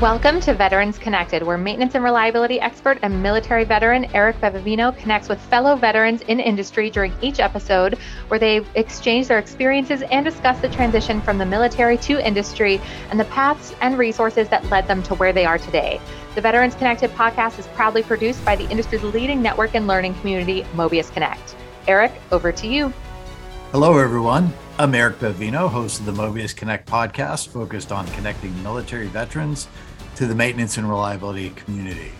Welcome to Veterans Connected, where maintenance and reliability expert and military veteran Eric Bevevino connects with fellow veterans in industry during each episode, where they exchange their experiences and discuss the transition from the military to industry and the paths and resources that led them to where they are today. The Veterans Connected podcast is proudly produced by the industry's leading network and learning community, Mobius Connect. Eric, over to you. Hello, everyone. I'm Eric Bevevino, host of the Mobius Connect podcast, focused on connecting military veterans to the maintenance and reliability community.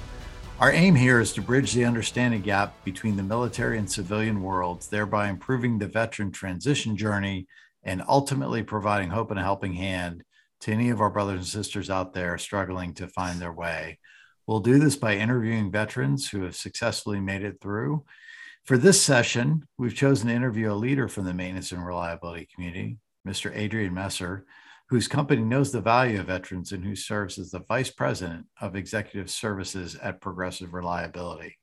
Our aim here is to bridge the understanding gap between the military and civilian worlds, thereby improving the veteran transition journey and ultimately providing hope and a helping hand to any of our brothers and sisters out there struggling to find their way. We'll do this by interviewing veterans who have successfully made it through. For this session, we've chosen to interview a leader from the maintenance and reliability community, Mr. Adrian Messer, whose company knows the value of veterans and who serves as the vice president of executive services at Progressive Reliability.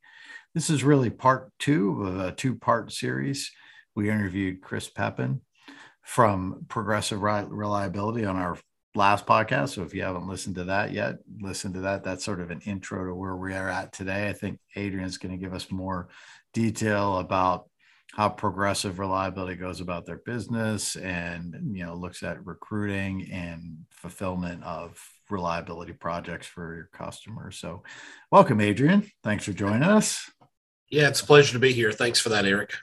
This is really part two of a two part series. We interviewed Chris Pepin from Progressive Reliability on our last podcast. So if you haven't listened to that yet, listen to that. That's sort of an intro to where we are at today. I think Adrian's going to give us more detail about how progressive reliability goes about their business and you know looks at recruiting and fulfillment of reliability projects for your customers. So welcome adrian. Thanks for joining us. Yeah it's a pleasure to be here. Thanks for that eric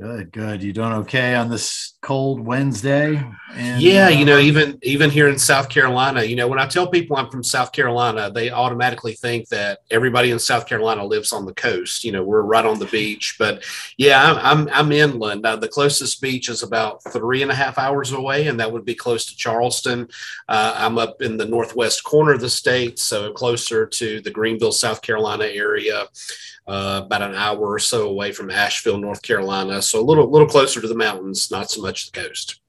Good, good. You doing okay on this cold Wednesday? And, yeah, you know, uh, even even here in South Carolina, you know, when I tell people I'm from South Carolina, they automatically think that everybody in South Carolina lives on the coast. You know, we're right on the beach, but yeah, I'm I'm, I'm inland. Uh, the closest beach is about three and a half hours away, and that would be close to Charleston. Uh, I'm up in the northwest corner of the state, so closer to the Greenville, South Carolina area uh, about an hour or so away from Asheville, North Carolina. So a little little closer to the mountains, not so much the coast.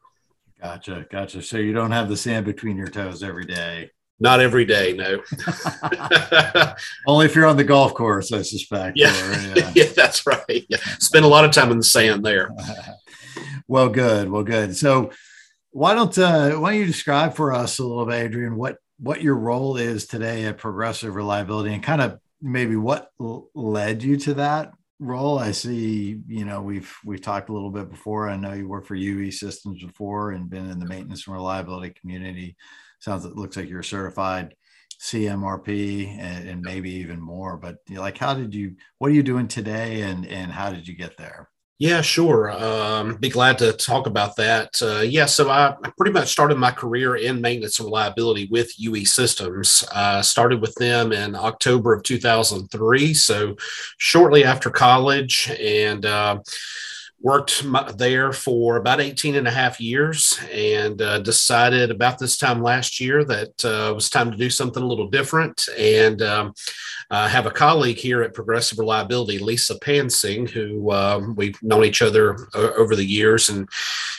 Gotcha, gotcha. So you don't have the sand between your toes every day. Not every day, no. Only if you're on the golf course, I suspect. Yeah, or, yeah. yeah that's right. Yeah. Spend a lot of time in the sand there. well, good. Well, good. So, why don't uh, why don't you describe for us a little bit, Adrian, what what your role is today at Progressive Reliability, and kind of maybe what led you to that role? I see you know we've we've talked a little bit before. I know you worked for ue systems before and been in the maintenance and reliability community. Sounds it looks like you're certified cmrp and, and maybe even more but like how did you what are you doing today and and how did you get there yeah, sure. Um, be glad to talk about that. Uh, yeah, so I, pretty much started my career in maintenance and reliability with UE Systems. I started with them in October of 2003, so shortly after college, and uh, worked there for about 18 and a half years and uh, decided about this time last year that uh, it was time to do something a little different. And um, I have a colleague here at Progressive Reliability, Lisa Pansing, who um, we've known each other uh, over the years. And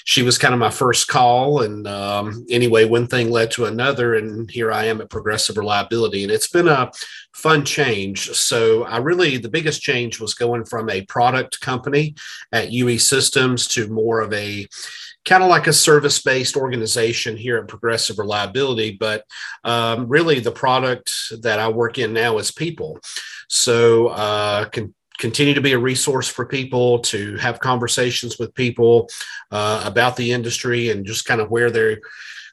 she was kind of my first call. And um, anyway, one thing led to another. And here I am at Progressive Reliability. And it's been a fun change. So I really, the biggest change was going from a product company at UE Systems to more of a kind of like a service based organization here at Progressive Reliability, but um, really the product that I work in now is people. So, uh, can continue to be a resource for people to have conversations with people uh, about the industry and just kind of where they're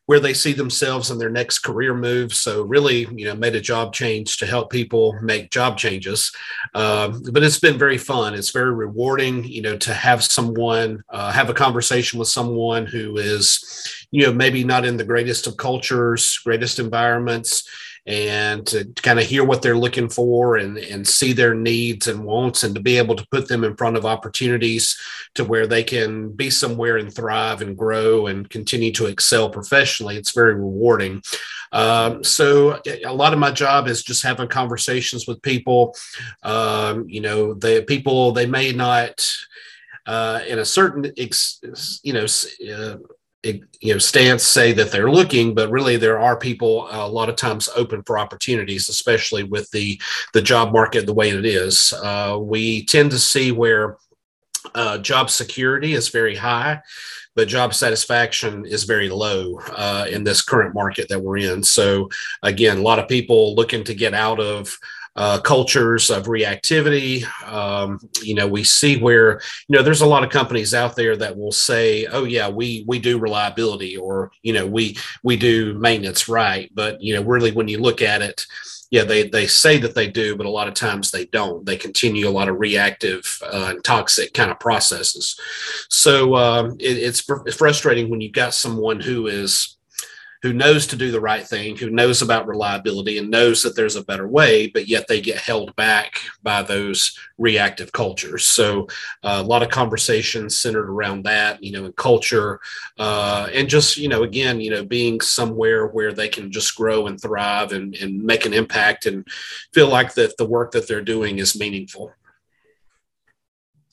where they see themselves in their next career move. So really, you know, made a job change to help people make job changes. Um, but it's been very fun. It's very rewarding, you know, to have someone uh, have a conversation with someone who is, you know, maybe not in the greatest of cultures, greatest environments and to kind of hear what they're looking for and, and see their needs and wants and to be able to put them in front of opportunities to where they can be somewhere and thrive and grow and continue to excel professionally. It's very rewarding. Um, so a lot of my job is just having conversations with people. Um, you know, the people they may not uh, in a certain, ex, you know, uh, you know stance say that they're looking but really there are people a lot of times open for opportunities especially with the the job market the way it is uh, we tend to see where uh, job security is very high, but job satisfaction is very low uh, in this current market that we're in. So, again, a lot of people looking to get out of uh, cultures of reactivity. Um, you know, we see where you know there's a lot of companies out there that will say, "Oh yeah, we we do reliability," or you know, we we do maintenance right. But you know, really, when you look at it, yeah, they they say that they do, but a lot of times they don't. They continue a lot of reactive uh, and toxic kind of processes. So um, it, it's fr- frustrating when you've got someone who is who knows to do the right thing, who knows about reliability and knows that there's a better way, but yet they get held back by those reactive cultures. So uh, a lot of conversations centered around that, you know, in culture, uh, and just you know, again, you know, being somewhere where they can just grow and thrive and, and make an impact and feel like that the work that they're doing is meaningful.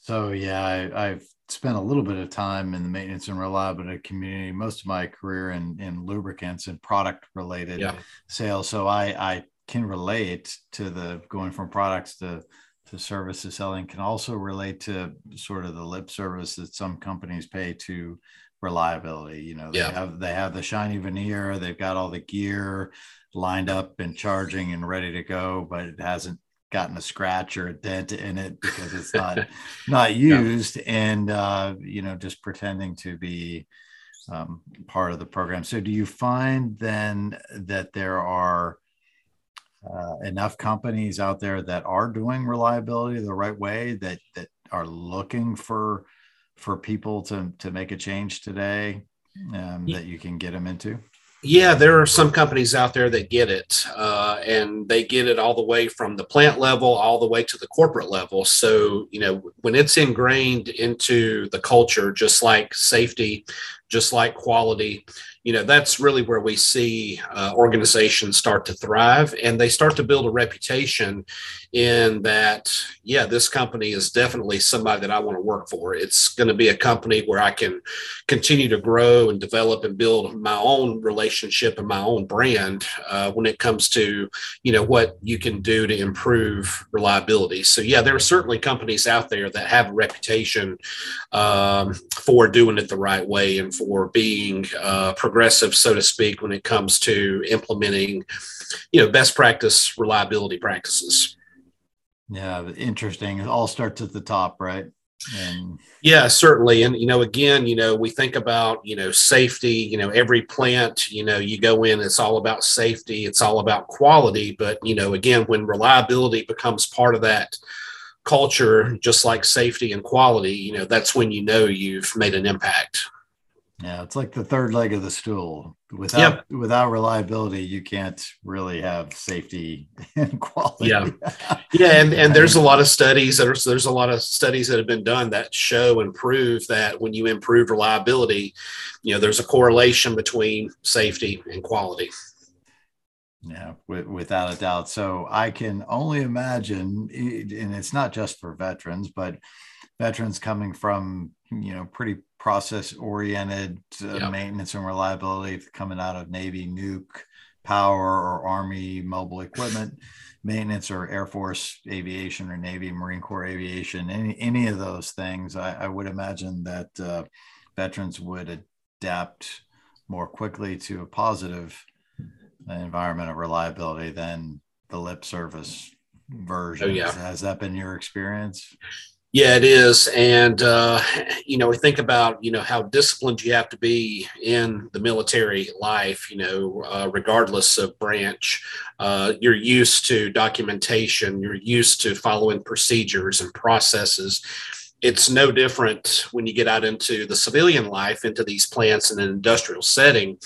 So yeah, I, I've spent a little bit of time in the maintenance and reliability community, most of my career in, in lubricants and product related yeah. sales. So I, I can relate to the going from products to, to services selling can also relate to sort of the lip service that some companies pay to reliability. You know, they yeah. have, they have the shiny veneer, they've got all the gear lined up and charging and ready to go, but it hasn't gotten a scratch or a dent in it because it's not not used yeah. and uh, you know just pretending to be um, part of the program so do you find then that there are uh, enough companies out there that are doing reliability the right way that that are looking for for people to to make a change today um, that you can get them into yeah, there are some companies out there that get it, uh, and they get it all the way from the plant level all the way to the corporate level. So, you know, when it's ingrained into the culture, just like safety, just like quality, you know that's really where we see uh, organizations start to thrive and they start to build a reputation in that yeah this company is definitely somebody that i want to work for. It's going to be a company where i can continue to grow and develop and build my own relationship and my own brand uh, when it comes to you know what you can do to improve reliability. So yeah there are certainly companies out there that have a reputation um, for doing it the right way and for being uh, progressive, so to speak, when it comes to implementing, you know, best practice reliability practices. Yeah, interesting. It all starts at the top, right? And yeah, certainly. And you know, again, you know, we think about you know safety. You know, every plant, you know, you go in, it's all about safety. It's all about quality. But you know, again, when reliability becomes part of that culture, just like safety and quality, you know, that's when you know you've made an impact. Yeah, it's like the third leg of the stool. Without yep. without reliability, you can't really have safety and quality. Yeah, yeah, and and there's a lot of studies. There's there's a lot of studies that have been done that show and prove that when you improve reliability, you know, there's a correlation between safety and quality. Yeah, without a doubt. So I can only imagine, and it's not just for veterans, but veterans coming from you know pretty process oriented uh, maintenance and reliability coming out of Navy nuke power or Army mobile equipment maintenance or Air Force aviation or Navy Marine Corps aviation, any, any of those things, I, I would imagine that uh, veterans would adapt more quickly to a positive environment of reliability than the lip service version. Oh, yeah. Has that been your experience? Yeah, it is. And, uh, you know, we think about, you know, how disciplined you have to be in the military life, you know, uh, regardless of branch. Uh, you're used to documentation, you're used to following procedures and processes it's no different when you get out into the civilian life, into these plants in an industrial setting.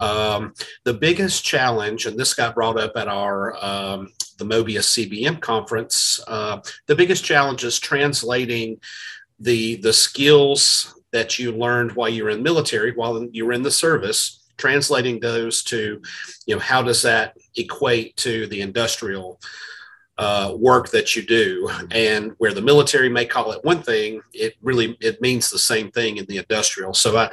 Um, the biggest challenge, and this got brought up at our um, the Mobius CBM conference, uh, the biggest challenge is translating the the skills that you learned while you were in military, while you were in the service, translating those to, you know, how does that equate to the industrial uh, work that you do? And where the military may call it one thing it really it means the same thing in the industrial. So i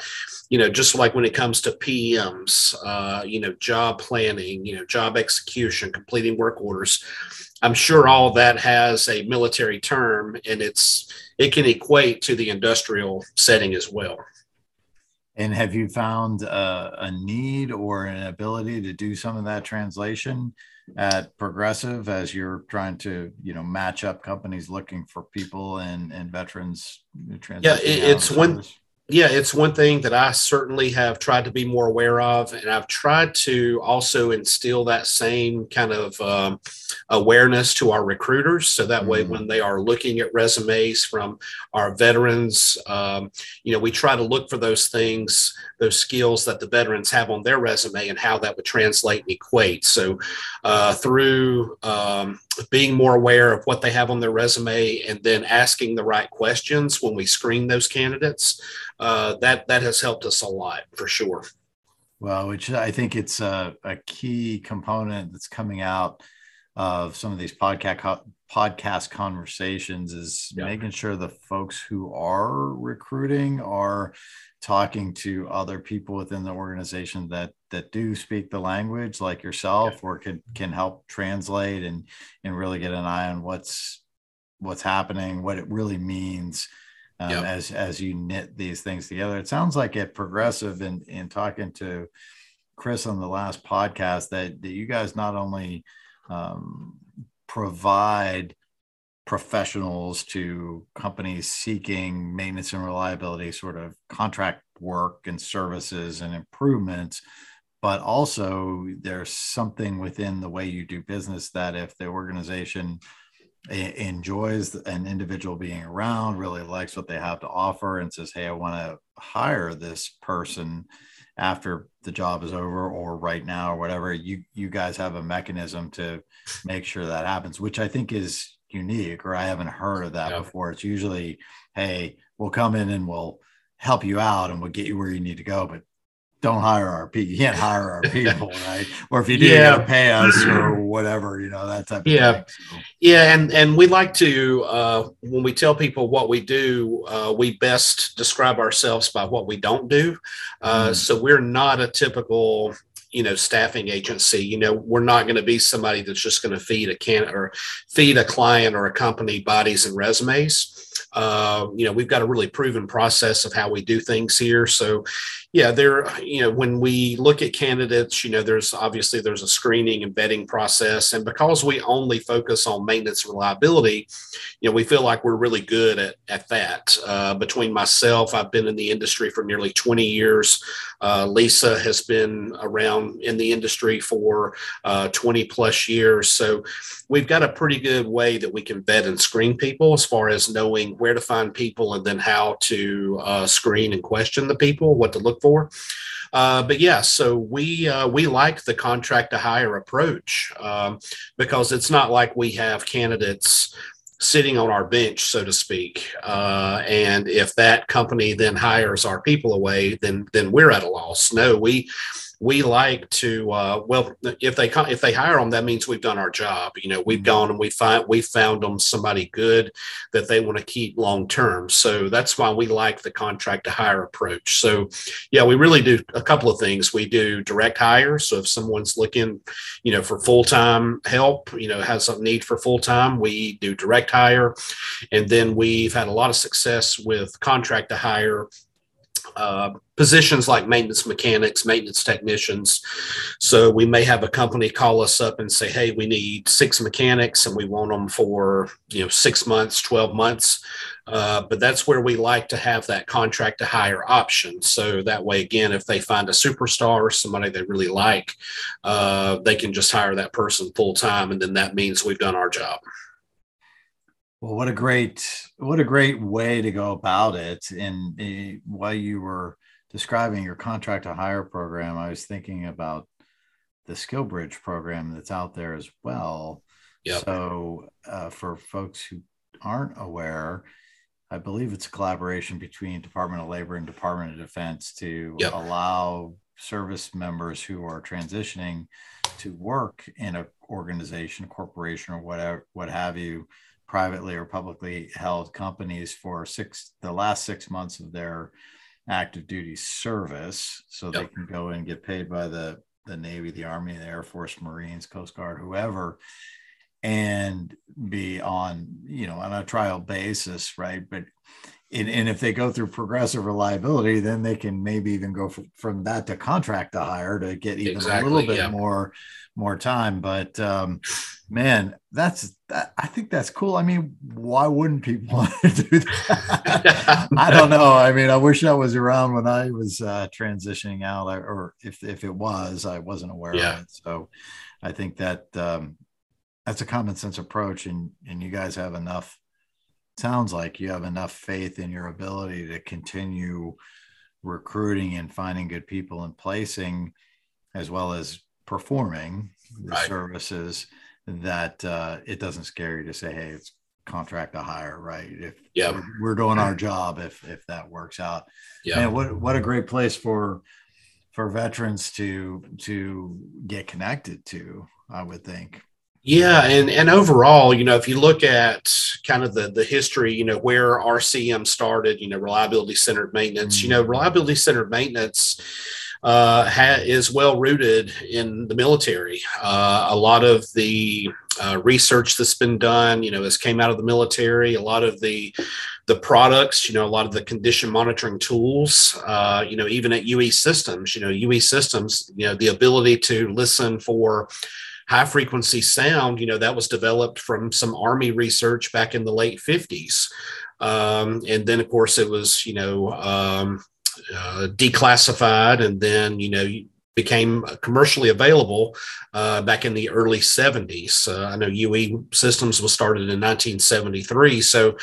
you know, just like when it comes to PMs, uh, you know, job planning, you know, job execution, completing work orders. I'm sure all that has a military term and it's it can equate to the industrial setting as well. And have you found uh, a need or an ability to do some of that translation at Progressive as you're trying to, you know, match up companies looking for people and and veterans? Yeah, it's one yeah, it's one thing that I certainly have tried to be more aware of, and I've tried to also instill that same kind of um, awareness to our recruiters, so that mm-hmm. way when they are looking at resumes from our veterans, um, you know, we try to look for those things, those skills that the veterans have on their resume, and how that would translate and equate. So, uh, through um, being more aware of what they have on their resume, and then asking the right questions when we screen those candidates uh, that that has helped us a lot for sure. Well, which I think it's a, a key component that's coming out of some of these podcast podcast conversations is yeah. making sure the folks who are recruiting are talking to other people within the organization that that do speak the language like yourself yeah. or can can help translate and and really get an eye on what's what's happening what it really means um, yep. as as you knit these things together. It sounds like at Progressive in in talking to Chris on the last podcast that, that you guys not only um, provide professionals to companies seeking maintenance and reliability sort of contract work and services and improvements but also there's something within the way you do business that if the organization enjoys an individual being around, really likes what they have to offer, and says, Hey, I want to hire this person after the job is over or right now or whatever you you guys have a mechanism to make sure that happens which i think is unique or i haven't heard of that yeah. before it's usually hey we'll come in and we'll help you out and we'll get you where you need to go but don't hire our people. You can't hire our people, right? Or if you do, yeah. you gotta pay us or whatever, you know, that type of yeah. thing. So. Yeah. And and we like to uh, when we tell people what we do, uh, we best describe ourselves by what we don't do. Uh, mm. So we're not a typical you know staffing agency you know we're not going to be somebody that's just going to feed a can or feed a client or a company bodies and resumes uh, you know we've got a really proven process of how we do things here so yeah, there, you know, when we look at candidates, you know, there's obviously there's a screening and vetting process. And because we only focus on maintenance reliability, you know, we feel like we're really good at, at that. Uh, between myself, I've been in the industry for nearly 20 years. Uh, Lisa has been around in the industry for uh, 20 plus years. So we've got a pretty good way that we can vet and screen people as far as knowing where to find people and then how to uh, screen and question the people, what to look for. Uh, but yeah, so we uh, we like the contract to hire approach um, because it's not like we have candidates sitting on our bench, so to speak. Uh, and if that company then hires our people away, then then we're at a loss. No, we we like to uh, well if they come, if they hire them that means we've done our job. You know we've mm-hmm. gone and we find we found them somebody good that they want to keep long term. So that's why we like the contract to hire approach. So yeah we really do a couple of things. We do direct hire. So if someone's looking you know for full-time help you know has a need for full-time we do direct hire. And then we've had a lot of success with contract to hire uh, positions like maintenance mechanics, maintenance technicians. So we may have a company call us up and say, "Hey, we need six mechanics, and we want them for you know six months, twelve months." Uh, but that's where we like to have that contract to hire option. So that way, again, if they find a superstar or somebody they really like, uh, they can just hire that person full time, and then that means we've done our job. Well, what a great what a great way to go about it. And uh, while you were describing your contract to hire program, I was thinking about the SkillBridge program that's out there as well. Yep. So, uh, for folks who aren't aware, I believe it's a collaboration between Department of Labor and Department of Defense to yep. allow service members who are transitioning to work in an organization, corporation, or whatever, what have you, privately or publicly held companies for six the last six months of their active duty service so yep. they can go and get paid by the the Navy, the Army, the Air Force, Marines, Coast Guard, whoever, and be on, you know, on a trial basis, right? But and, and if they go through progressive reliability, then they can maybe even go from, from that to contract to hire to get even exactly, a little bit yeah. more more time. But um, man, that's that, I think that's cool. I mean, why wouldn't people want to do that? I don't know. I mean, I wish I was around when I was uh, transitioning out, or if if it was, I wasn't aware yeah. of it. So, I think that um, that's a common sense approach, and and you guys have enough. Sounds like you have enough faith in your ability to continue recruiting and finding good people and placing, as well as performing the right. services that uh, it doesn't scare you to say, hey, it's contract to hire, right? If yeah, we're, we're, doing our job, if if that works out, yeah. Man, what what a great place for for veterans to to get connected to. I would think. Yeah, and and overall, you know, if you look at kind of the the history, you know, where RCM started, you know, reliability centered maintenance, mm-hmm. you know, mm-hmm. reliability centered maintenance uh, ha- is well rooted in the military. Uh, a lot of the uh, research that's been done, you know, has came out of the military. A lot of the the products, you know, a lot of the condition monitoring tools, uh, you know, even at UE Systems, you know, UE Systems, you know, the ability to listen for high frequency sound, you know, that was developed from some Army research back in the late 50s. Um, and then, of course, it was, you know, um, uh, declassified and then you know became commercially available uh, back in the early 70s. Uh, I know UE Systems was started in 1973. So,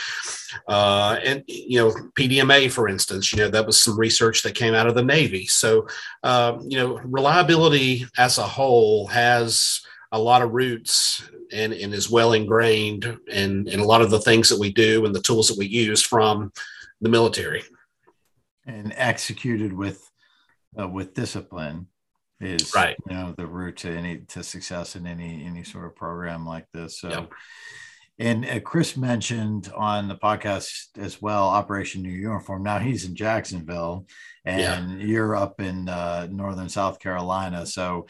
uh, and you know, PDMA, for instance, you know, that was some research that came out of the Navy. So, uh, you know, reliability as a whole has a lot of roots and, and is well ingrained in, in a lot of the things that we do and the tools that we use from the military. And executed with uh, with discipline is right. you know the route to any to success in any any sort of program like this. So yep. and uh, chris mentioned on the podcast as well operation new uniform. Now he's in jacksonville and yeah. you're up in uh, northern south carolina. So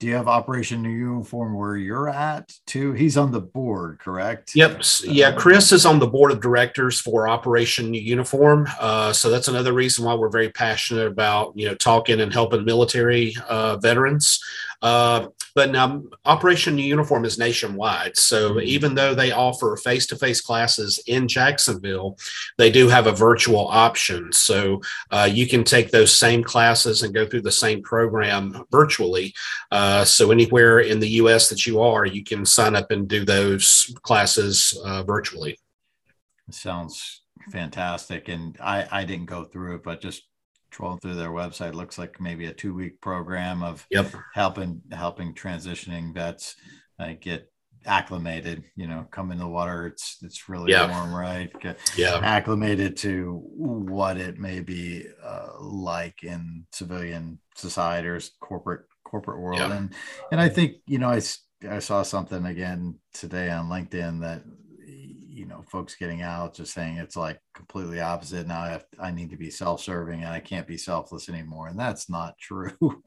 do you have Operation New Uniform where you're at too? He's on the board, correct? Yep. Yeah, Chris is on the board of directors for Operation New Uniform. Uh, so that's another reason why we're very passionate about you know talking and helping military uh, veterans. Uh, but now Operation New Uniform is nationwide. So mm-hmm. even though they offer face to face classes in Jacksonville, they do have a virtual option. So uh, you can take those same classes and go through the same program virtually. Uh, so anywhere in the US that you are, you can sign up and do those classes uh, virtually. Sounds fantastic. And I, I didn't go through it, but just trolling through their website looks like maybe a two week program of yep. helping helping transitioning vets uh, get acclimated you know come in the water it's it's really yeah. warm right get yeah acclimated to what it may be uh, like in civilian society or corporate corporate world. Yeah. and and i think you know i i saw something again today on linkedin that you know folks getting out just saying it's like completely opposite. Now i have i need to be self-serving and i can't be selfless anymore. And that's not true.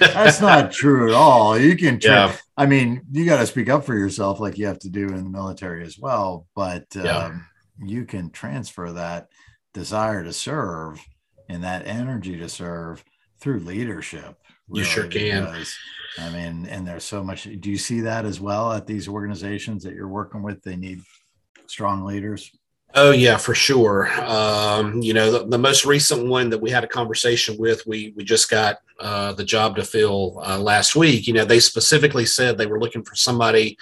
That's not true at all. You can yeah. i mean you got to speak up for yourself like you have to do in the military as well. But yeah. um, you can transfer that desire to serve and that energy to serve through leadership really, you sure can because, i mean and there's so much do you see that as well at these organizations that you're working with they need strong leaders? Oh yeah, for sure. Um, you know, the, the, most recent one that we had a conversation with, we we just got uh, the job to fill uh, last week. You know, they specifically said they were looking for somebody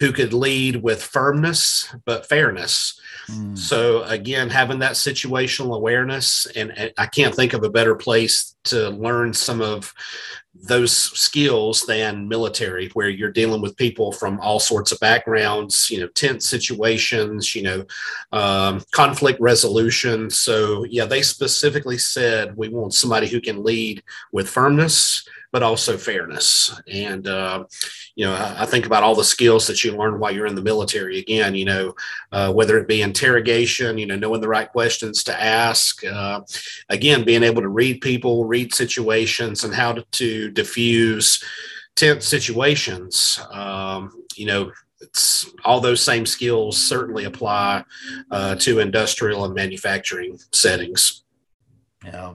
who could lead with firmness but fairness. Mm. So again, having that situational awareness, and, and, I can't think of a better place to learn some of those skills than military where you're dealing with people from all sorts of backgrounds you know tense situations you know um, conflict resolution so yeah they specifically said we want somebody who can lead with firmness but also fairness. And, uh, you know, I, I, think about all the skills that you learn while you're in the military. Again, you know, uh, whether it be interrogation, you know, knowing the right questions to ask, uh, again, being able to read people, read situations, and how to, to diffuse tense situations. Um, you know, it's all those same skills certainly apply uh, to industrial and manufacturing settings. Yeah,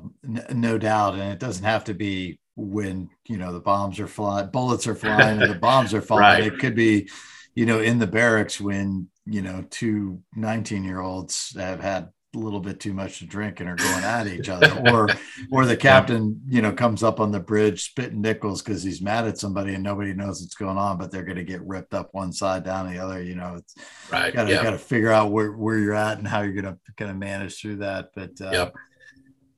no doubt, and it doesn't have to be when you know the bombs are flying, bullets are flying, and the bombs are falling. Right. It could be, you know, in the barracks when you know two 19 year olds have had a little bit too much to drink and are going at each other or or the captain you know comes up on the bridge spitting nickels because he's mad at somebody and nobody knows what's going on but they're going to get ripped up one side down the other you know it's right gotta gotta figure out where, where you're at and how you're gonna kind of manage through that but uh yep.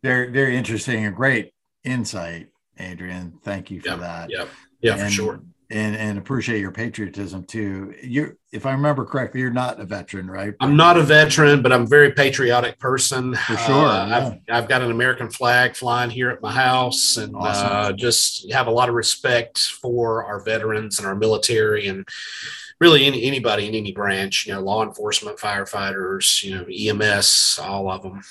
very very interesting and great insight Adrian. Thank you for yep, that. Yeah, yeah, and, for sure. And and appreciate your patriotism too. You, if I remember correctly, you're not a veteran, right? I'm not a veteran, but I'm a very patriotic person. For sure. Uh, yeah. I've I've got an American flag flying here at my house, and awesome. uh, just have a lot of respect for our veterans and our military and really any, anybody in any branch, you know, law enforcement, firefighters, you know, EMS, all of them.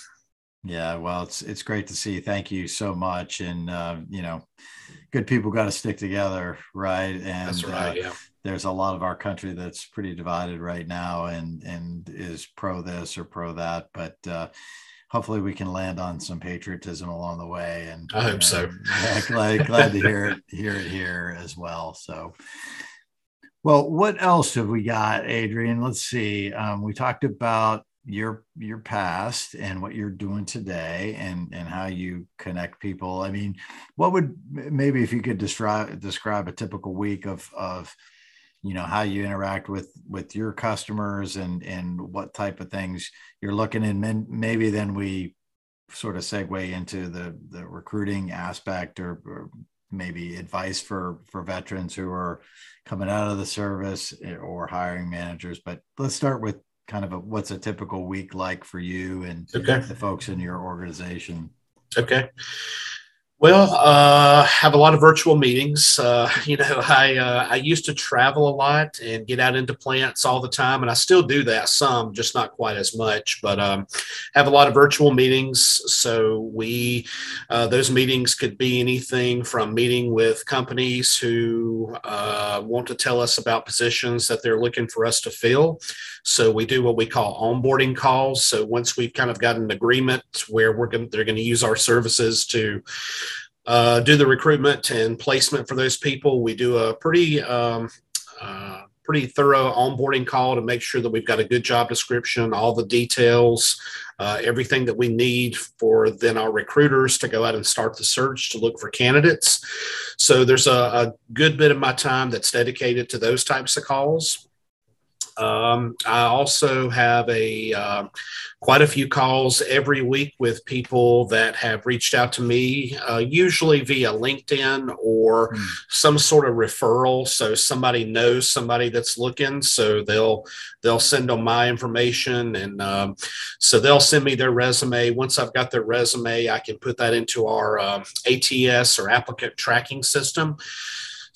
Yeah, well, it's it's great to see. Thank you so much. And uh, you know, good people got to stick together, right? And that's right. Uh, yeah. There's a lot of our country that's pretty divided right now, and and is pro this or pro that. But uh, hopefully, we can land on some patriotism along the way. And I hope so. Yeah, glad, glad to hear it hear it here as well. So. Well, what else have we got, Adrian? Let's see. Um, we talked about your your past and what you're doing today and and how you connect people. I mean what would maybe if you could describe describe a typical week of of you know how you interact with with your customers and and what type of things you're looking in maybe then we sort of segue into the the recruiting aspect or, or maybe advice for for veterans who are coming out of the service eh, or hiring managers. But let's start with kind of a what's a typical week like for you and okay. the folks in your organization? Okay. Well, uh, have a lot of virtual meetings. Uh, you know, I uh, I used to travel a lot and get out into plants all the time, and I still do that some, just not quite as much. But um, have a lot of virtual meetings. So we uh, those meetings could be anything from meeting with companies who uh, want to tell us about positions that they're looking for us to fill. So we do what we call onboarding calls. So once we've kind of got an agreement where we're going, they're going to use our services to uh, do the recruitment and placement for those people. We do a pretty um, uh, pretty thorough onboarding call to make sure that we've got a good job description, all the details, uh, everything that we need for then our recruiters to go out and start the search to look for candidates. So there's a, a good bit of my time that's dedicated to those types of calls. Um, I also have a uh, quite a few calls every week with people that have reached out to me, uh, usually via LinkedIn or mm. some sort of referral. So somebody knows somebody that's looking, so they'll they'll send them my information, and um, so they'll send me their resume. Once I've got their resume, I can put that into our um, ATS or applicant tracking system.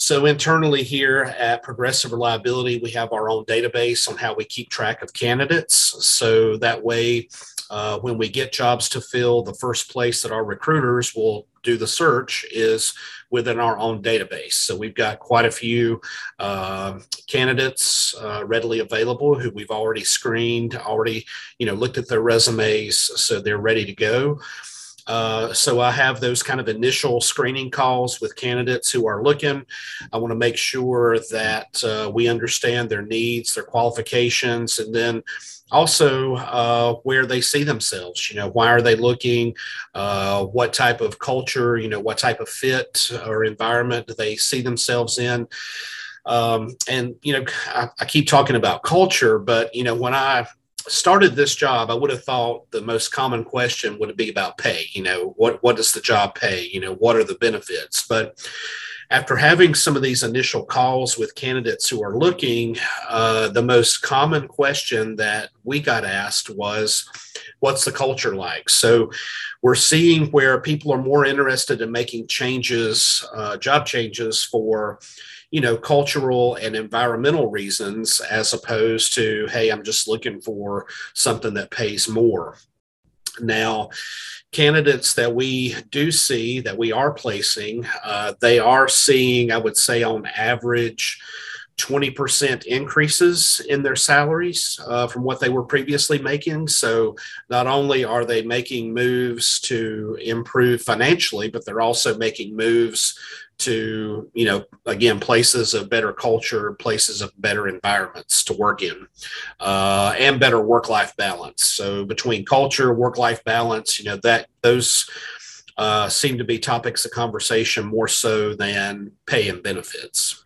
So internally here at Progressive Reliability, we have our own database on how we keep track of candidates. So that way, uh, when we get jobs to fill, the first place that our recruiters will do the search is within our own database. So we've got quite a few uh, candidates uh, readily available who we've already screened, already you know looked at their resumes, so they're ready to go. Uh, so I have those kind of initial screening calls with candidates who are looking. I want to make sure that uh, we understand their needs, their qualifications, and then also uh, where they see themselves. You know, why are they looking? Uh, what type of culture? You know, what type of fit or environment do they see themselves in? Um, and you know, I, I keep talking about culture, but you know, when I started this job, I would have thought the most common question would be about pay. You know, what what does the job pay? You know, what are the benefits? But after having some of these initial calls with candidates who are looking, uh, the most common question that we got asked was, What's the culture like? So we're seeing where people are more interested in making changes, uh, job changes for you know cultural and environmental reasons as opposed to hey i'm just looking for something that pays more now candidates that we do see that we are placing, uh, they are seeing, I would say, on average, 20% increases in their salaries uh, from what they were previously making. So not only are they making moves to improve financially, but they're also making moves to you know again places of better culture places of better environments to work in uh, and better work life balance. So between culture work life balance you know that those uh, seem to be topics of conversation more so than pay and benefits.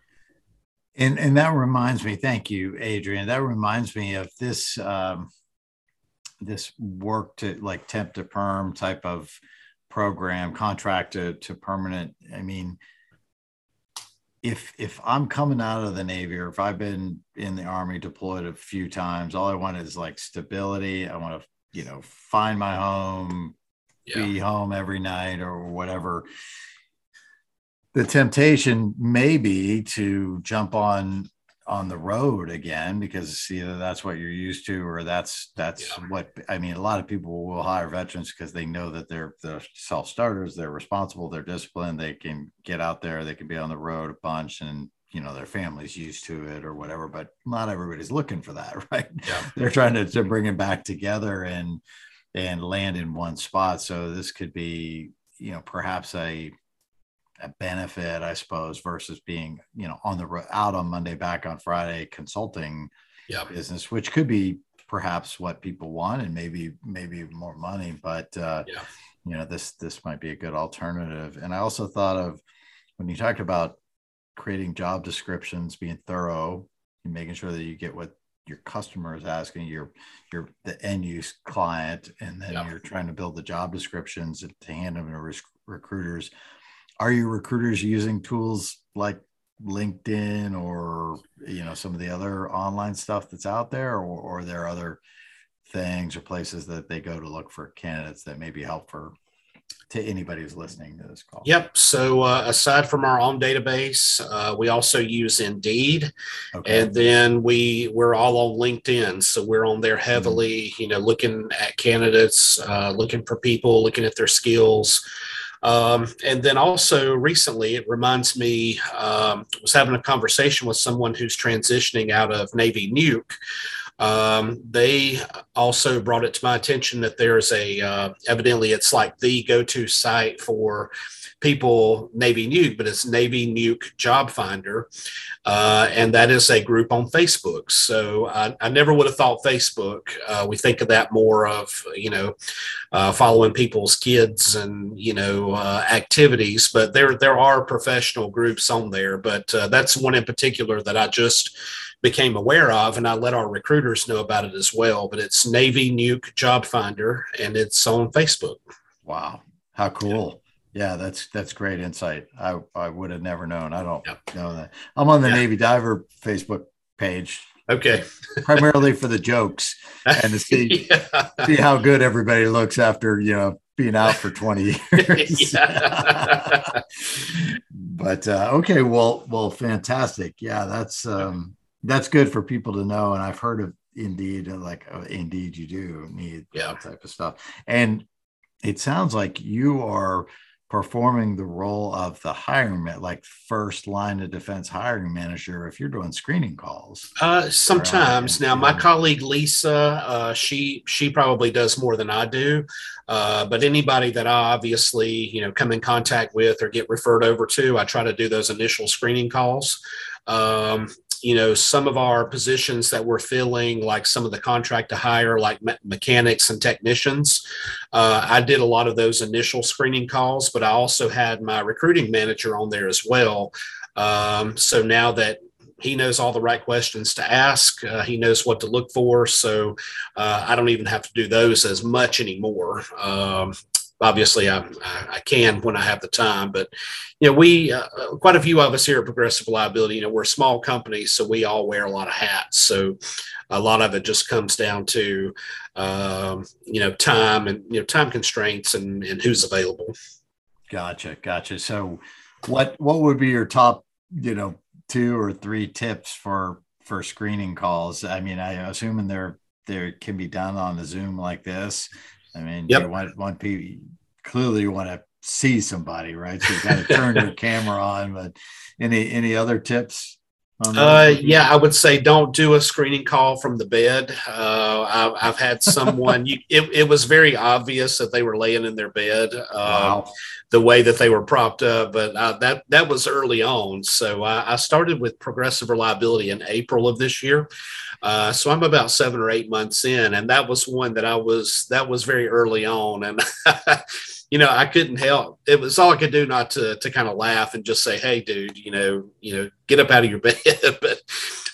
And and that reminds me thank you adrian. That reminds me of this um, this work to like temp to perm type of program contract to, to permanent i mean if if I'm coming out of the Navy or if I've been in the Army deployed a few times, all I want is like stability. I want to, you know, find my home, yeah. be home every night or whatever. The temptation may be to jump on on the road again because either that's what you're used to or that's that's yeah. what I mean. A lot of people will hire veterans because they know that they're they're self starters, they're responsible, they're disciplined, they can get out there, they can be on the road a bunch, and you know their family's used to it or whatever. But not everybody's looking for that, right? Yeah. they're trying to, to bring it back together and and land in one spot. So this could be you know perhaps a a benefit, I suppose, versus being you know on the road out on Monday, back on Friday, consulting yep. business, which could be perhaps what people want and maybe maybe more money, but uh, yeah. you know this this might be a good alternative. And I also thought of when you talked about creating job descriptions, being thorough, and making sure that you get what your customer is asking your your the end use client and then yep. you're trying to build the job descriptions to hand them to recruiters are your recruiters using tools like linkedin or you know some of the other online stuff that's out there or, or are there other things or places that they go to look for candidates that may be helpful to anybody who's listening to this call yep so uh, aside from our own database uh, we also use indeed okay. and then we we're all on linkedin so we're on there heavily mm-hmm. you know looking at candidates uh, looking for people looking at their skills um, and then also recently, it reminds me, um, was having a conversation with someone who's transitioning out of Navy Nuke. Um, they also brought it to my attention that there's a, uh, evidently, it's like the go to site for people Navy Nuke, but it's Navy Nuke Job Finder. Uh, and that is a group on Facebook. So I, I never would have thought Facebook. Uh, we think of that more of, you know, uh, following people's kids and, you know, uh, activities, but there, there are professional groups on there. But uh, that's one in particular that I just, became aware of, and I let our recruiters know about it as well. But it's Navy Nuke Job Finder, and it's on Facebook. Wow, how cool! Yeah, that's that's great insight. I I would have never known. I don't yep. know that. I'm on the yeah. Navy Diver Facebook page. Okay. primarily for the jokes and to see yeah. see how good everybody looks after you know being out for 20 years. but uh, okay, well, well, fantastic. Yeah, that's um, that's good for people to know. And I've heard of Indeed, like uh, Indeed, you do need yeah. that type of stuff. And it sounds like you are performing the role of the hiring like first line of defense hiring manager if you're doing screening calls uh, sometimes. now my colleague lisa uh, she she probably does more than i do uh, but anybody that i obviously you know come in contact with or get referred over to i try to do those initial screening calls. Um, you know some of our positions that we're filling like some of the contract to hire like me- mechanics and technicians uh, i did a lot of those initial screening calls but i also had my recruiting manager on there as well um, so now that he knows all the right questions to ask. Uh, he knows what to look for. So uh, I don't even have to do those as much anymore. Um, obviously I, I can when I have the time, but you know, we, uh, quite a few of us here at Progressive Reliability, you know, we're a small company, so we all wear a lot of hats. So a lot of it just comes down to, um, you know, time and, you know, time constraints and, and who's available. Gotcha. Gotcha. So what, what would be your top, you know, two or three tips for, for screening calls? I mean, I assuming they're, they can be done on a Zoom like this. I mean, yep. you want, want people clearly you want to see somebody, right? So you got to turn your camera on. But any any other tips? Uh, yeah, I would say don't do a screening call from the bed. Uh, I've, I've had someone. you, it, it was very obvious that they were laying in their bed. Uh, wow. The way that they were propped up, but uh, that that was early on. So I, I started with progressive reliability in April of this year. Uh, so I'm about seven or eight months in, and that was one that I was that was very early on, and you know I couldn't help. It was all I could do not to to kind of laugh and just say, "Hey, dude, you know, you know, get up out of your bed." but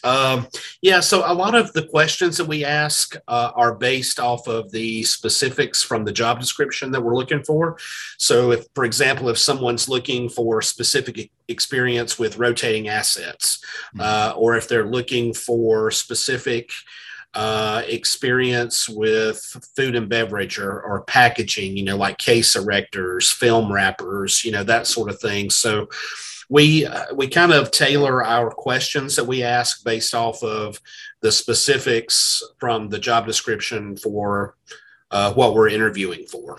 um, yeah, so a lot of the questions that we ask uh, are based off of the specifics from the job description that we're looking for. So, if, for example, if someone's looking for specific experience with rotating assets, mm-hmm. uh, or if they're looking for specific uh, experience with food and beverage or, or packaging, you know, like case erectors, film wrappers, you know, that sort of thing. So, we uh, we kind of tailor our questions that we ask based off of the specifics from the job description for uh, what we're interviewing for.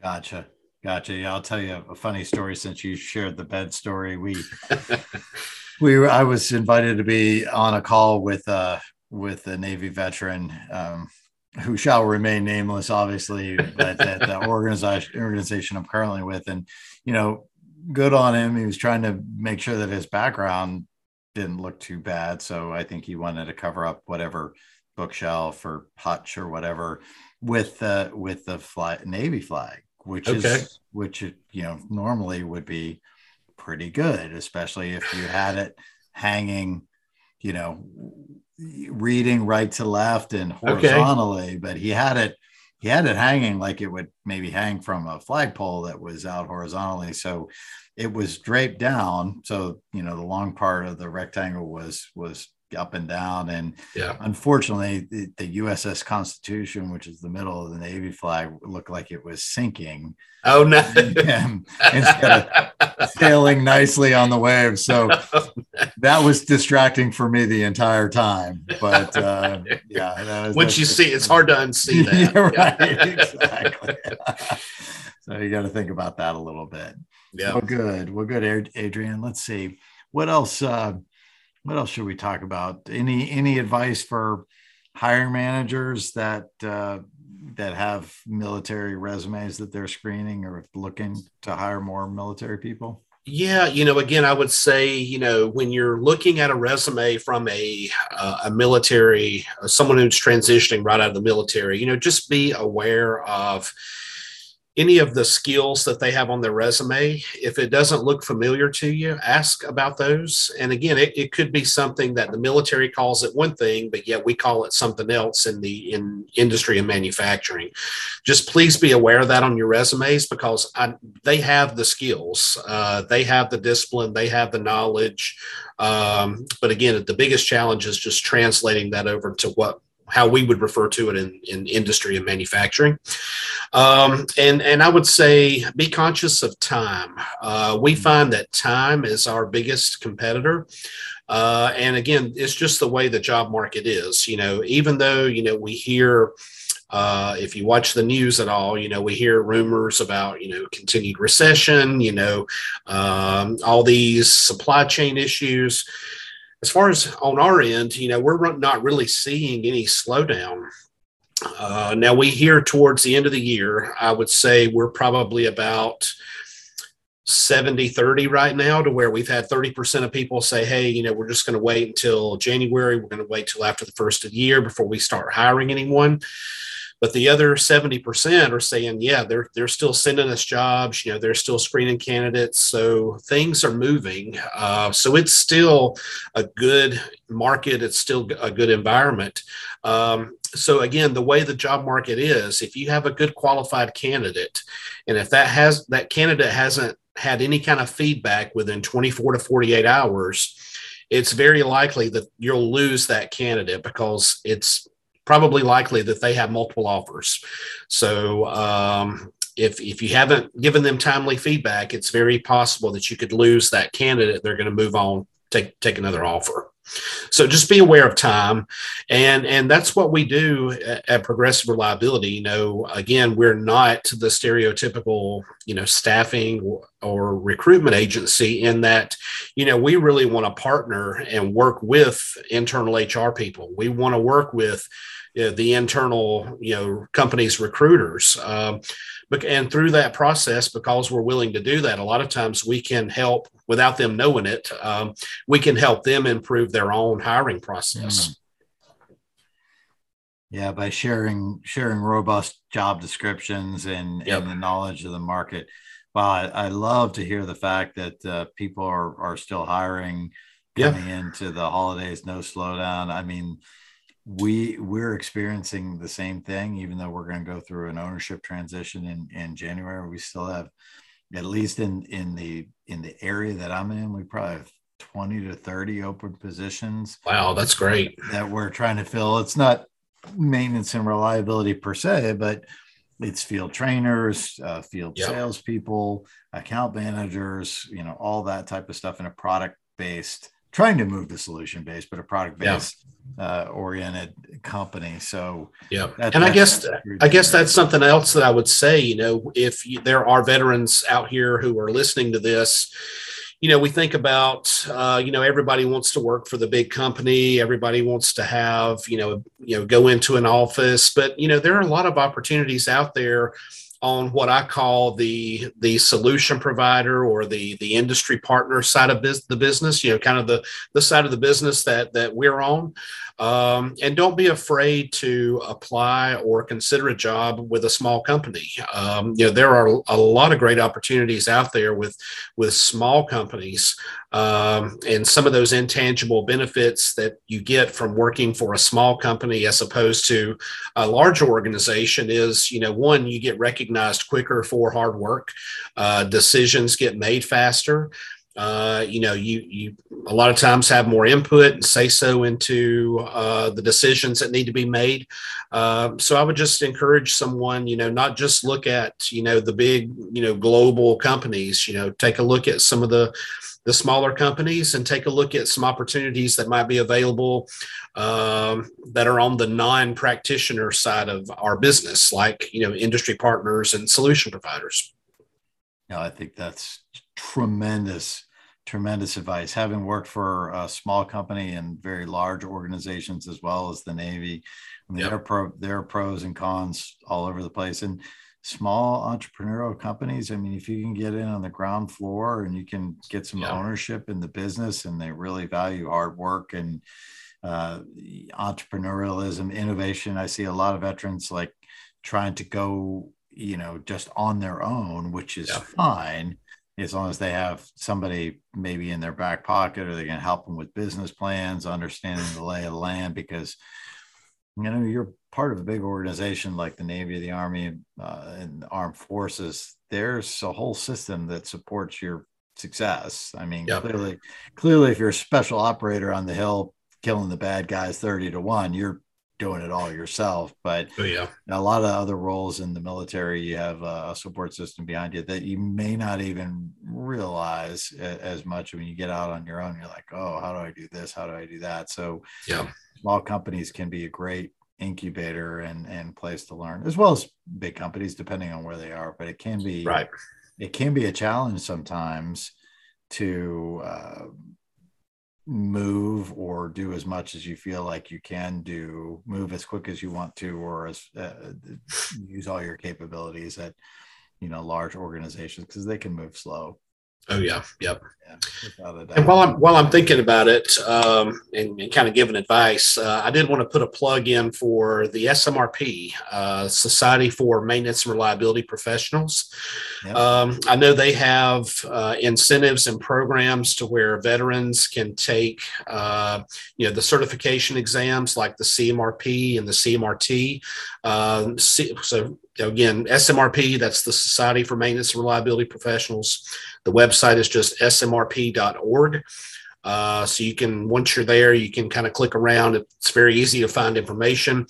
Gotcha. Gotcha. Yeah, I'll tell you a funny story since you shared the bed story. We we were, I was invited to be on a call with uh with a Navy veteran um, who shall remain nameless, obviously, but at the organization organization I'm currently with, and you know, good on him. He was trying to make sure that his background didn't look too bad. So I think he wanted to cover up whatever bookshelf or hutch or whatever with the with the flag, Navy flag, which okay. is which you know normally would be pretty good, especially if you had it hanging, you know, reading right to left and horizontally. Okay. But he had it he had it hanging like it would maybe hang from a flagpole that was out horizontally. So it was draped down. So, you know, the long part of the rectangle was, was up and down. And yeah. unfortunately, the, the, USS Constitution, which is the middle of the Navy flag, looked like it was sinking. Oh no! instead of sailing nicely on the waves, so oh, that was distracting for me the entire time. But uh, yeah, was, once you see, it's hard to unsee that. Yeah, right, exactly. so you got to think about that a little bit. Yeah. Well, good. Well, good, Adrian. Let's see what else. Uh, what else should we talk about? Any any advice for hiring managers that uh, that have military resumes that they're screening or looking to hire more military people? Yeah, you know, again, I would say, you know, when you're looking at a resume from a uh, a military, uh, someone who's transitioning right out of the military, you know, just be aware of any of the skills that they have on their resume. If it doesn't look familiar to you, ask about those. And again, it, it could be something that the military calls it one thing, but yet we call it something else in the in industry and manufacturing. Just please be aware of that on your resumes because I, they have the skills, uh, they have the discipline, they have the knowledge. Um, but again, the biggest challenge is just translating that over to what how we would refer to it in, in industry and manufacturing. Um, and, and I would say be conscious of time. Uh, we mm-hmm. find that time is our biggest competitor. Uh, and again, it's just the way the job market is. You know, even though, you know, we hear, uh, if you watch the news at all, you know, we hear rumors about, you know, continued recession, you know, um, all these supply chain issues as far as on our end, you know, we're not really seeing any slowdown. Uh, now we hear towards the end of the year, I would say we're probably about 70 30 right now to where we've had 30% of people say, hey, you know, we're just going to wait until January. We're going to wait till after the first of the year before we start hiring anyone. But the other 70% are saying yeah they're they're still sending us jobs you know they're still screening candidates. So things are moving. Uh, so it's still a good market. It's still a good environment. Um, so again the way the job market is if you have a good qualified candidate and if that has that candidate hasn't had any kind of feedback within 24 to 48 hours it's very likely that you'll lose that candidate because it's probably likely that they have multiple offers. So um, if if you haven't given them timely feedback, it's very possible that you could lose that candidate. They're going to move on, take take another offer. So just be aware of time, and and that's what we do at, at, Progressive Reliability. You know, again, we're not the stereotypical you know staffing or, or recruitment agency in that you know we really want to partner and work with internal HR people. We want to work with you know, the internal you know companies recruiters um, and through that process because we're willing to do that a lot of times we can help without them knowing it um, we can help them improve their own hiring process mm. yeah by sharing sharing robust job descriptions and, yep. and the knowledge of the market well I, I, love to hear the fact that uh, people are are still hiring coming yeah. into the holidays no slowdown i mean we we're experiencing the same thing even though we're going to go through an ownership transition in in january we still have at least in in the in the area that i'm in we probably have 20 to 30 open positions wow that's great that we're trying to fill it's not maintenance and reliability per se but it's field trainers uh, field yep. salespeople account managers you know all that type of stuff in a product based trying to move the solution based but a product based uh, oriented company. So yeah, that, and I guess I guess that's something else that I would say. You know, if you, there are veterans out here who are listening to this, you know, we think about uh, you know everybody wants to work for the big company, everybody wants to have you know you know go into an office, but you know there are a lot of opportunities out there on what I call the the solution provider or the the industry partner side of biz, the business. You know, kind of the the side of the business that that we're on. Um, and don't be afraid to apply or consider a job with a small company. Um, you know, there are a lot of great opportunities out there with with small companies, um, and some of those intangible benefits that you get from working for a small company as opposed to a large organization is, you know, one you get recognized quicker for hard work, uh, decisions get made faster. Uh, you know, you you a lot of times have more input and say so into uh, the decisions that need to be made. Uh, so I would just encourage someone, you know, not just look at you know the big you know global companies. You know, take a look at some of the the smaller companies and take a look at some opportunities that might be available um, that are on the non-practitioner side of our business, like you know industry partners and solution providers. Yeah, I think that's tremendous tremendous advice. Having worked for a small company and very large organizations as well as the Navy, I mean, yep. there, are pro, there are pros and cons all over the place. And small entrepreneurial companies, I mean, if you can get in on the ground floor and you can get some yep. ownership in the business and they really value hard work and uh, entrepreneurialism, innovation, I see a lot of veterans like trying to go, you know, just on their own, which is yep. fine as long as they have somebody maybe in their back pocket or they can help them with business plans, understanding the lay of the land, because you know you're part of a big organization like the Navy, the Army, uh, and Armed Forces. There's a whole system that supports your success. I mean, yep. clearly, clearly, if you're a special operator on the hill killing the bad guys thirty to one, you're doing it all yourself. But oh, yeah, a lot of other roles in the military, you have a support system behind you that you may not even realize as much. When you get out on your own, you're like, oh, how do I do this? How do I do that? So yeah, small companies can be a great incubator and and place to learn, as well as big companies, depending on where they are. But it can be right. It can be a challenge sometimes to uh, move or do as much as you feel like you can do move as quick as you want to or as uh, use all your capabilities at you know large organizations because they can move slow Oh yeah, yep. Yeah, and while I'm while I'm thinking about it um, and, and, kind of giving advice, uh, I did want to put a plug in for the SMRP uh, Society for Maintenance and Reliability Professionals. Yep. Um, I know they have uh, incentives and programs to where veterans can take, uh, you know, the certification exams like the CMRP and the CMRT. Um, so again, SMRP, that's the Society for Maintenance and Reliability Professionals. The website is just smrp.org. Uh, so you can, once you're there, you can kind of click around. It's very easy to find information.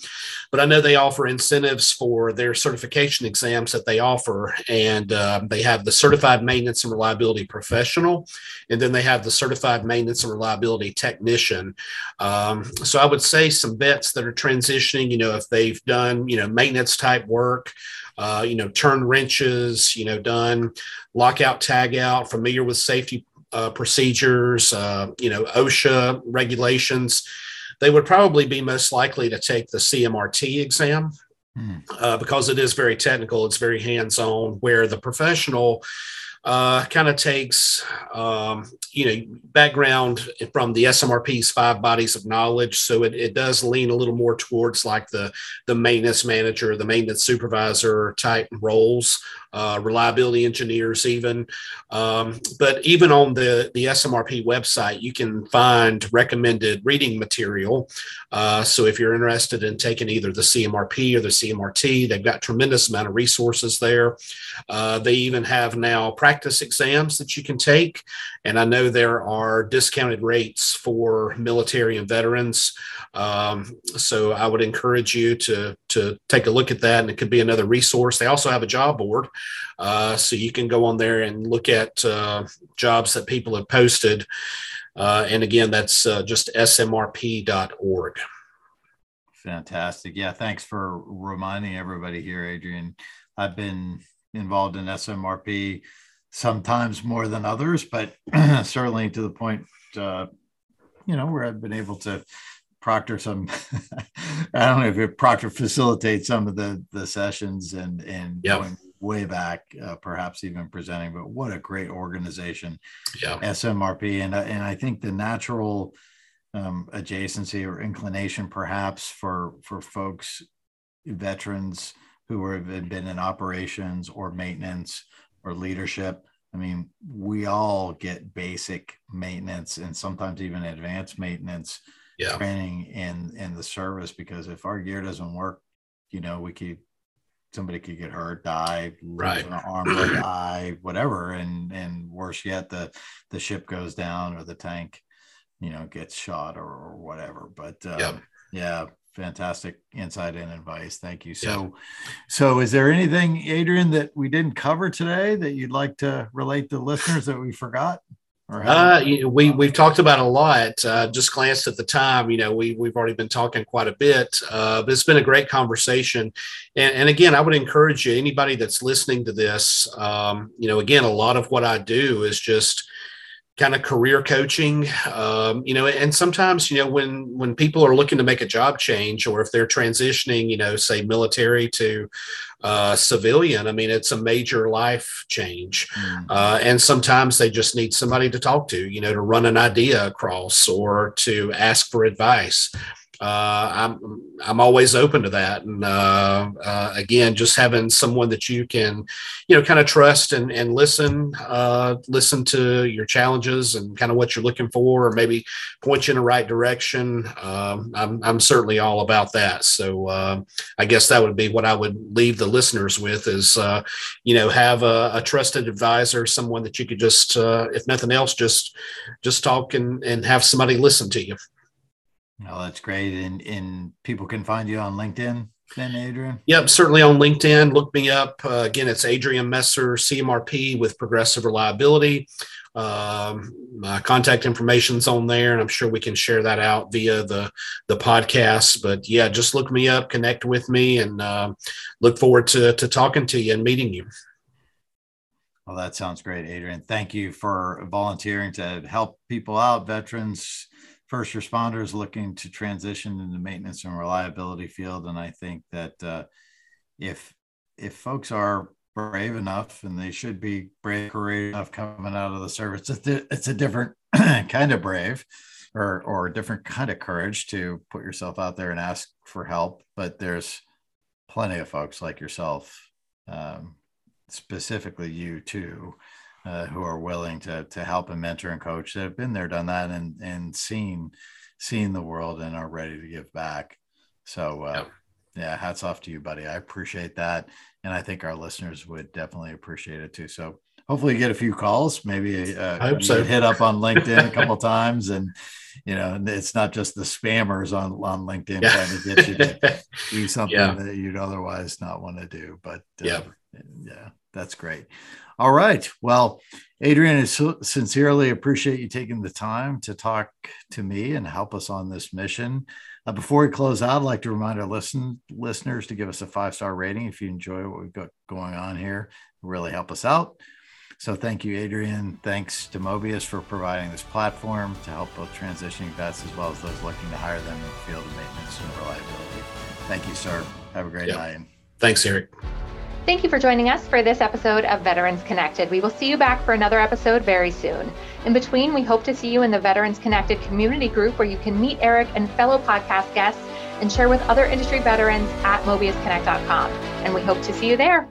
But I know they offer incentives for their certification exams that they offer. And uh, they have the Certified Maintenance and Reliability Professional, and then they have the Certified Maintenance and Reliability Technician. Um, so I would say some vets that are transitioning, you know, if they've done, you know, maintenance type work, uh, you know, turn wrenches, you know, done lockout, tag out, familiar with safety uh, procedures, uh, you know, OSHA regulations, they would probably be most likely to take the CMRT exam hmm. uh, because it is very technical. It's very hands on, where the professional uh, kind of takes um, you know background from the SMRP's five bodies of knowledge. So it, it does lean a little more towards like the the maintenance manager, the maintenance supervisor type roles, uh, reliability engineers even. Um, but even on the the SMRP website, you can find recommended reading material. Uh, so if you're interested in taking either the CMRP or the CMRT, they've got tremendous amount of resources there. Uh, they even have now practice exams that you can take. And I know there are discounted rates for military and veterans. Um, so I would encourage you to, to take a look at that. And it could be another resource. They also have a job board. Uh, so you can go on there and look at uh, jobs that people have posted. Uh, and again, that's uh, just smrp.org. Fantastic. Yeah. Thanks for reminding everybody here, Adrian. I've been involved in SMRP sometimes more than others, but certainly to the point, uh, you know, where I've been able to proctor some i don't know if it proctor facilitates some of the the sessions and and yep. going way back uh, perhaps even presenting but what a great organization yeah smrp and and i think the natural um, adjacency or inclination perhaps for for folks veterans who have been in operations or maintenance or leadership. I mean, we all get basic maintenance and sometimes even advanced maintenance yeah. training in in the service because if our gear doesn't work, you know, we could somebody could get hurt, die, right, an arm, eye, whatever, and and worse yet, the the ship goes down or the tank, you know, gets shot or, or whatever. But um, yep. yeah, fantastic insight and advice. Thank you. So, yeah. so is there anything, Adrian, that we didn't cover today that you'd like to relate to listeners that we forgot? Uh, we we've talked about a lot. Uh, just glanced at the time. You know, we we've already been talking quite a bit, uh, but it's been a great conversation. And, and again, I would encourage you, anybody that's listening to this. Um, you know, again, a lot of what I do is just kind of career coaching um, you know and sometimes you know when when people are looking to make a job change or if they're transitioning you know say military to uh, civilian i mean it's a major life change mm. uh, and sometimes they just need somebody to talk to you know to run an idea across or to ask for advice I'm I'm always open to that. And uh, uh, again, just having someone that you can, you know, kind of trust and and listen, uh, listen to your challenges and kind of what you're looking for, or maybe point you in the right direction. Um, I'm I'm certainly all about that. So uh, I guess that would be what I would leave the listeners with is, uh, you know, have a, a, trusted advisor, someone that you could just, if nothing else, just just talk and and have somebody listen to you. Oh, that's great. And, and people can find you on LinkedIn then, Adrian? Yep, certainly on LinkedIn. Look me up. Uh, again, it's Adrian Messer, CMRP with Progressive Reliability. Um, my contact information's on there, and I'm sure we can share that out via the the podcast. But yeah, just look me up, connect with me, and uh, look forward to to talking to you and meeting you. Well, that sounds great, Adrian. Thank you for volunteering to help people out, veterans, first responders looking to transition in the maintenance and reliability field. And I think that uh, if if folks are brave enough and they should be brave courageous enough coming out of the service it's a, it's a different kind of brave or or a different kind of courage to put yourself out there and ask for help but there's plenty of folks like yourself um, specifically you too uh, who are willing to to help and mentor and coach that have been there done that and and seen seen the world and are ready to give back. So uh, yep. yeah hats off to you buddy. I appreciate that and i think our listeners would definitely appreciate it too. So hopefully you get a few calls maybe uh, so. hit up on linkedin a couple times and you know it's not just the spammers on on linkedin yeah. trying to get you to do something yeah. that you'd otherwise not want to do but uh, yeah yeah that's great all right well adrian i sincerely appreciate you taking the time to talk to me and help us on this mission uh, before we close out i'd like to remind our listen listeners to give us a five star rating if you enjoy what we've got going on here really help us out so thank you, Adrian. Thanks to Mobius for providing this platform to help both transitioning vets as well as those looking to hire them in the field of maintenance and reliability. Thank you, sir. Have a great yep. night. Thanks, Eric. Thank you for joining us for this episode of Veterans Connected. We will see you back for another episode very soon. In between, we hope to see you in the Veterans Connected community group where you can meet Eric and fellow podcast guests and share with other industry veterans at mobiusconnect.com. And we hope to see you there.